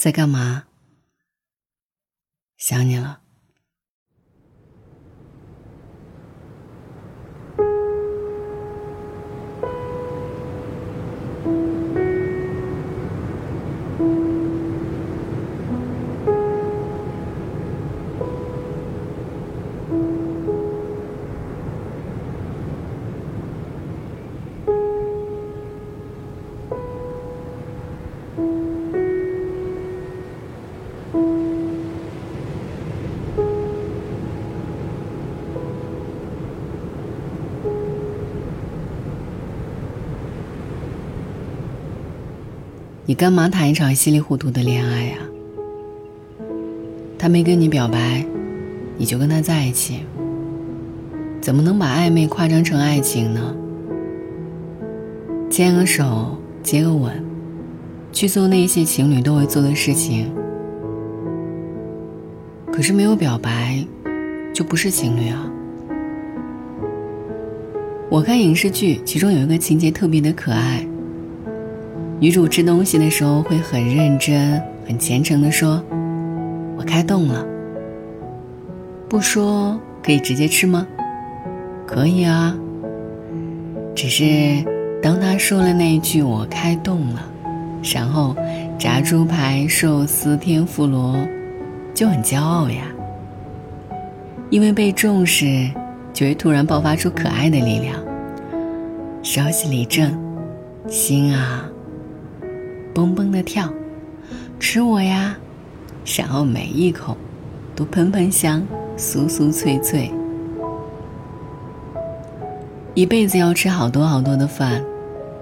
在干嘛？想你了。你干嘛谈一场稀里糊涂的恋爱呀？他没跟你表白，你就跟他在一起，怎么能把暧昧夸张成爱情呢？牵个手，接个吻，去做那些情侣都会做的事情，可是没有表白，就不是情侣啊。我看影视剧，其中有一个情节特别的可爱。女主吃东西的时候会很认真、很虔诚的说：“我开动了。”不说可以直接吃吗？可以啊。只是当他说了那一句“我开动了”，然后炸猪排、寿司、天妇罗就很骄傲呀。因为被重视，就会突然爆发出可爱的力量，稍息立正，心啊。蹦蹦的跳，吃我呀！然后每一口都喷喷香，酥酥脆脆。一辈子要吃好多好多的饭，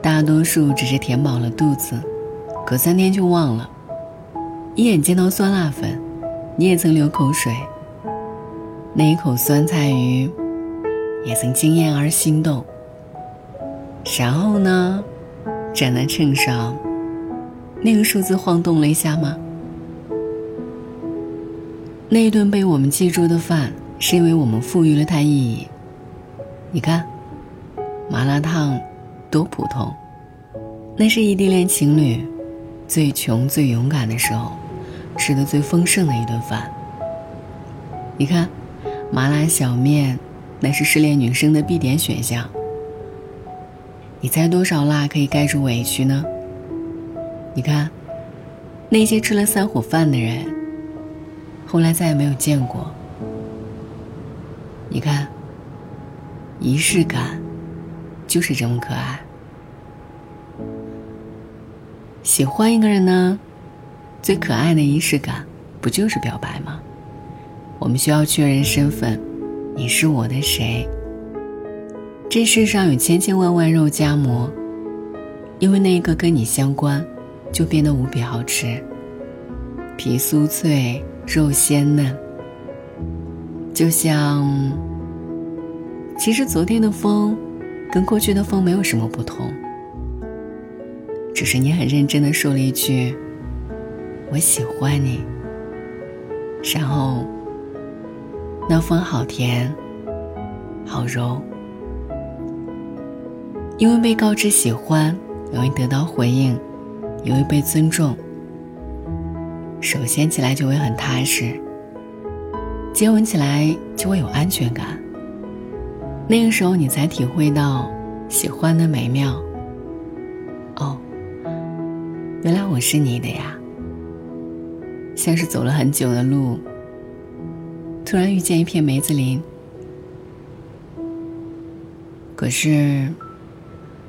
大多数只是填饱了肚子，隔三天就忘了。一眼见到酸辣粉，你也曾流口水。那一口酸菜鱼，也曾惊艳而心动。然后呢，站在秤上。那个数字晃动了一下吗？那一顿被我们记住的饭，是因为我们赋予了它意义。你看，麻辣烫多普通，那是异地恋情侣最穷最勇敢的时候吃的最丰盛的一顿饭。你看，麻辣小面，那是失恋女生的必点选项。你猜多少辣可以盖住委屈呢？你看，那些吃了三火饭的人，后来再也没有见过。你看，仪式感就是这么可爱。喜欢一个人呢，最可爱的仪式感不就是表白吗？我们需要确认身份，你是我的谁？这世上有千千万万肉夹馍，因为那一个跟你相关。就变得无比好吃，皮酥脆，肉鲜嫩。就像，其实昨天的风，跟过去的风没有什么不同，只是你很认真的说了一句“我喜欢你”，然后，那风好甜，好柔，因为被告知喜欢，容易得到回应。因为被尊重，手牵起来就会很踏实，接吻起来就会有安全感。那个时候，你才体会到喜欢的美妙。哦，原来我是你的呀！像是走了很久的路，突然遇见一片梅子林。可是，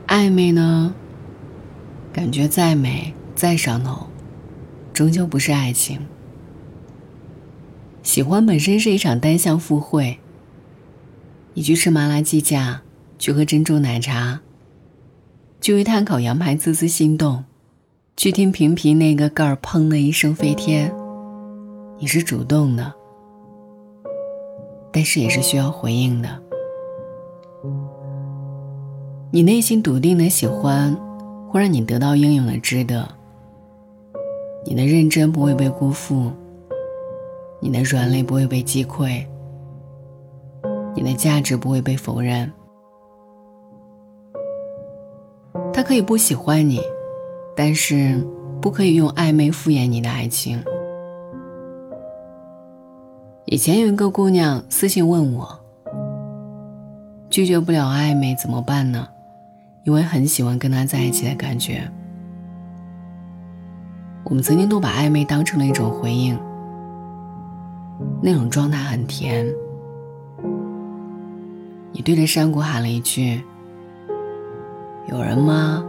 暧昧呢？感觉再美再上头，终究不是爱情。喜欢本身是一场单向赴会。你去吃麻辣鸡架，去喝珍珠奶茶，去为碳烤羊排滋滋心动，去听平皮那个盖儿砰的一声飞天，你是主动的，但是也是需要回应的。你内心笃定的喜欢。会让你得到应有的值得。你的认真不会被辜负，你的软肋不会被击溃，你的价值不会被否认。他可以不喜欢你，但是不可以用暧昧敷衍你的爱情。以前有一个姑娘私信问我，拒绝不了暧昧怎么办呢？因为很喜欢跟他在一起的感觉。我们曾经都把暧昧当成了一种回应，那种状态很甜。你对着山谷喊了一句：“有人吗？”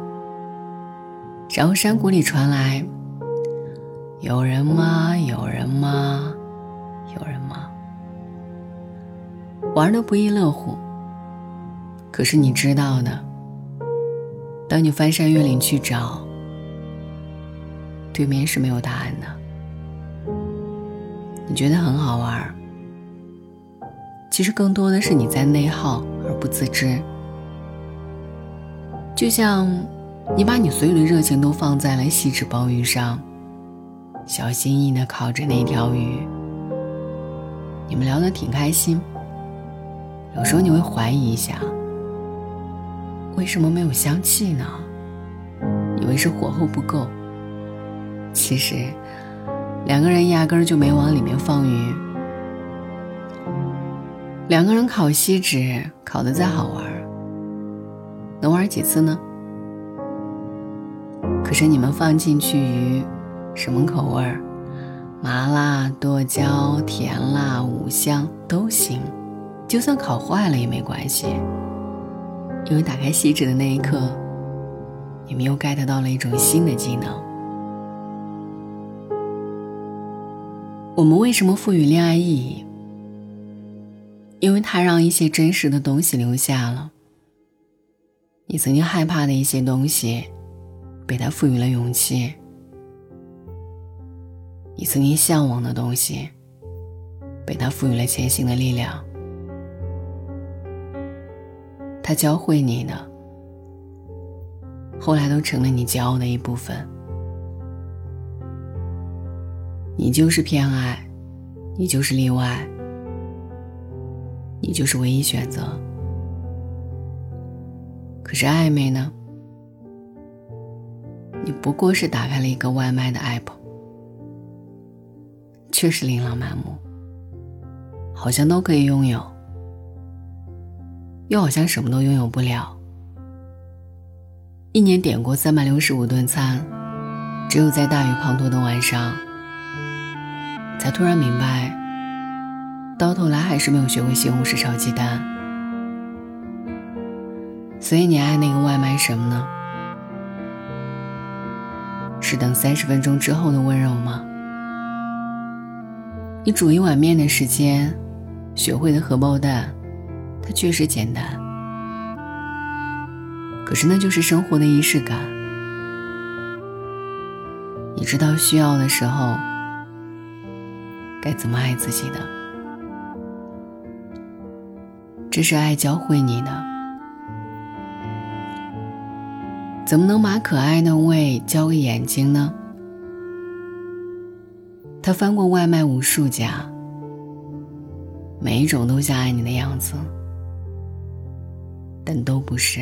然后山谷里传来：“有人吗？有人吗？有人吗？”玩的不亦乐乎。可是你知道的，当你翻山越岭去找，对面是没有答案的。你觉得很好玩，其实更多的是你在内耗而不自知。就像你把你所有的热情都放在了锡纸包鱼上，小心翼翼的烤着那条鱼。你们聊得挺开心，有时候你会怀疑一下，为什么没有香气呢？以为是火候不够。其实，两个人压根儿就没往里面放鱼。两个人烤锡纸，烤的再好玩，能玩几次呢？可是你们放进去鱼，什么口味儿？麻辣、剁椒、甜辣、五香都行，就算烤坏了也没关系。因为打开锡纸的那一刻，你们又 get 到了一种新的技能。我们为什么赋予恋爱意义？因为它让一些真实的东西留下了。你曾经害怕的一些东西，被它赋予了勇气；你曾经向往的东西，被它赋予了前行的力量。他教会你的，后来都成了你骄傲的一部分。你就是偏爱，你就是例外，你就是唯一选择。可是暧昧呢？你不过是打开了一个外卖的 app，确实琳琅满目，好像都可以拥有，又好像什么都拥有不了。一年点过三百六十五顿餐，只有在大雨滂沱的晚上。才突然明白，到头来还是没有学会西红柿炒鸡蛋。所以你爱那个外卖什么呢？是等三十分钟之后的温柔吗？你煮一碗面的时间，学会的荷包蛋，确实简单，可是那就是生活的仪式感。你知道需要的时候。该怎么爱自己的？这是爱教会你的。怎么能把可爱的胃交给眼睛呢？他翻过外卖无数家，每一种都像爱你的样子，但都不是。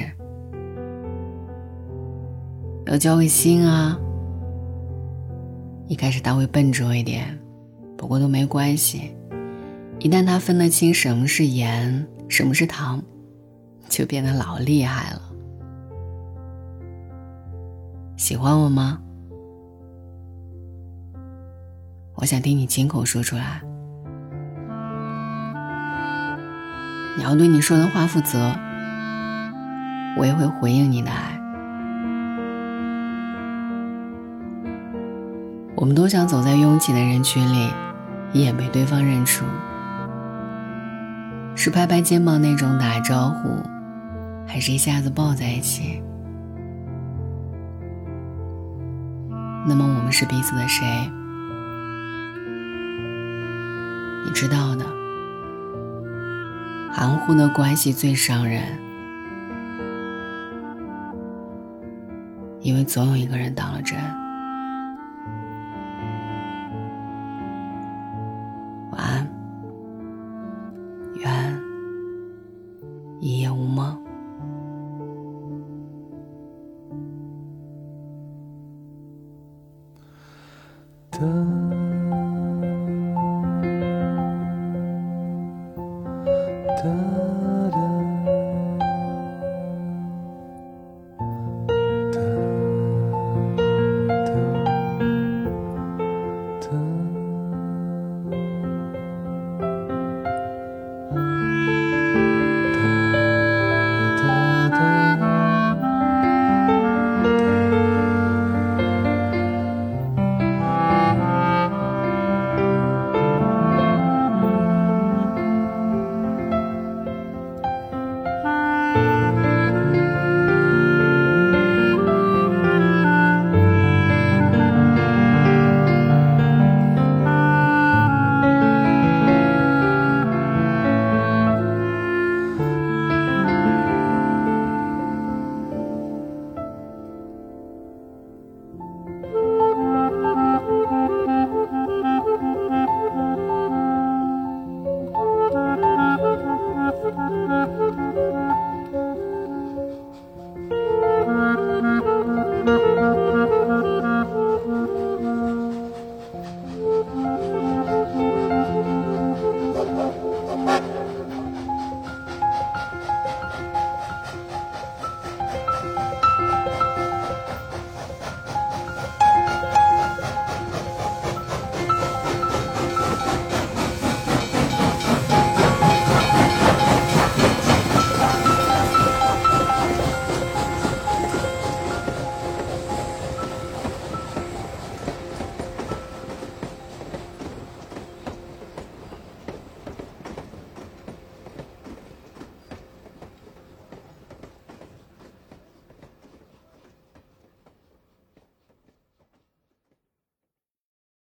要交给心啊！一开始他会笨拙一点。不过都没关系，一旦他分得清什么是盐，什么是糖，就变得老厉害了。喜欢我吗？我想听你亲口说出来。你要对你说的话负责，我也会回应你的爱。我们都想走在拥挤的人群里。一眼被对方认出，是拍拍肩膀那种打招呼，还是一下子抱在一起？那么我们是彼此的谁？你知道的，含糊的关系最伤人，因为总有一个人当了真。晚安